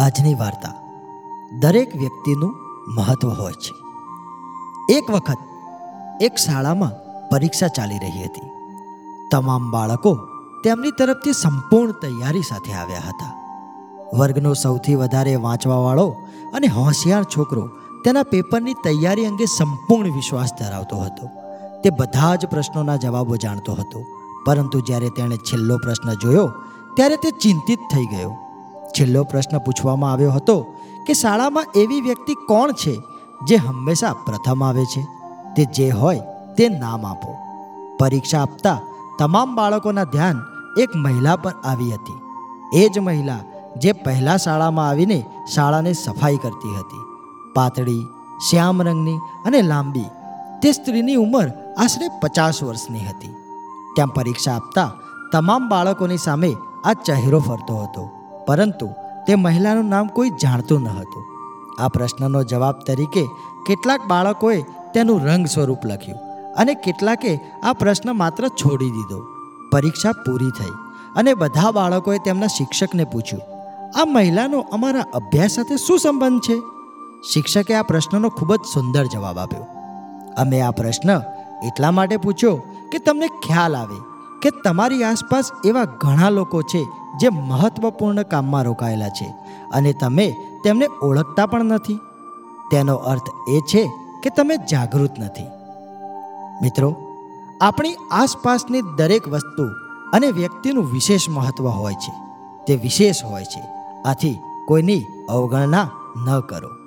આજની વાર્તા. દરેક વ્યક્તિનું મહત્વ હોય છે. એક વખત એક શાળામાં પરીક્ષા ચાલી રહી હતી. તમામ બાળકો તેમની તરફથી સંપૂર્ણ તૈયારી સાથે આવ્યા હતા. વર્ગનો સૌથી વધારે વાંચવાવાળો અને હોશિયાર છોકરો તેના પેપરની તૈયારી અંગે સંપૂર્ણ વિશ્વાસ ધરાવતો હતો. તે બધા જ પ્રશ્નોના જવાબો જાણતો હતો. પરંતુ જ્યારે તેણે છેલ્લો પ્રશ્ન જોયો, ત્યારે તે ચિંતિત થઈ ગયો. છેલ્લો પ્રશ્ન પૂછવામાં આવ્યો હતો કે શાળામાં એવી વ્યક્તિ કોણ છે જે હંમેશા પ્રથમ આવે છે? તે જે હોય તે નામ આપો. પરીક્ષા આપતા તમામ બાળકોના ધ્યાન એક મહિલા પર આવી હતી. એ જ મહિલા જે પહેલા શાળામાં આવીને શાળાને સફાઈ કરતી હતી. પાતળી, શ્યામ રંગની અને લાંબી. તે સ્ત્રીની ઉંમર આશરે પચાસ વર્ષની હતી. ત્યાં પરીક્ષા આપતા તમામ બાળકોની સામે આ ચહેરો ફરતો હતો. પરંતુ તે મહિલાનું નામ કોઈ જાણતું ન હતું. આ પ્રશ્નનો જવાબ તરીકે કેટલાક બાળકોએ તેનું રંગ સ્વરૂપ લખ્યું અને કેટલાકે આ પ્રશ્ન માત્ર છોડી દીધો. પરીક્ષા પૂરી થઈ અને બધા બાળકોએ તેમના શિક્ષકને પૂછ્યું, આ મહિલાનો અમારા અભ્યાસ સાથે શું સંબંધ છે? શિક્ષકે આ પ્રશ્નનો ખૂબ જ સુંદર જવાબ આપ્યો. અમે આ પ્રશ્ન એટલા માટે પૂછ્યો કે તમને ખ્યાલ આવે કે તમારી આસપાસ એવા ઘણા લોકો છે જે મહત્વપૂર્ણ કામમાં રોકાયેલા છે અને તમે તેમને ઓળખતા પણ નથી. તેનો અર્થ એ છે કે તમે જાગૃત નથી. મિત્રો, આપણી આસપાસની દરેક વસ્તુ અને વ્યક્તિનું વિશેષ મહત્વ હોય છે. તે વિશેષ હોય છે. આથી કોઈની અવગણના ન કરો.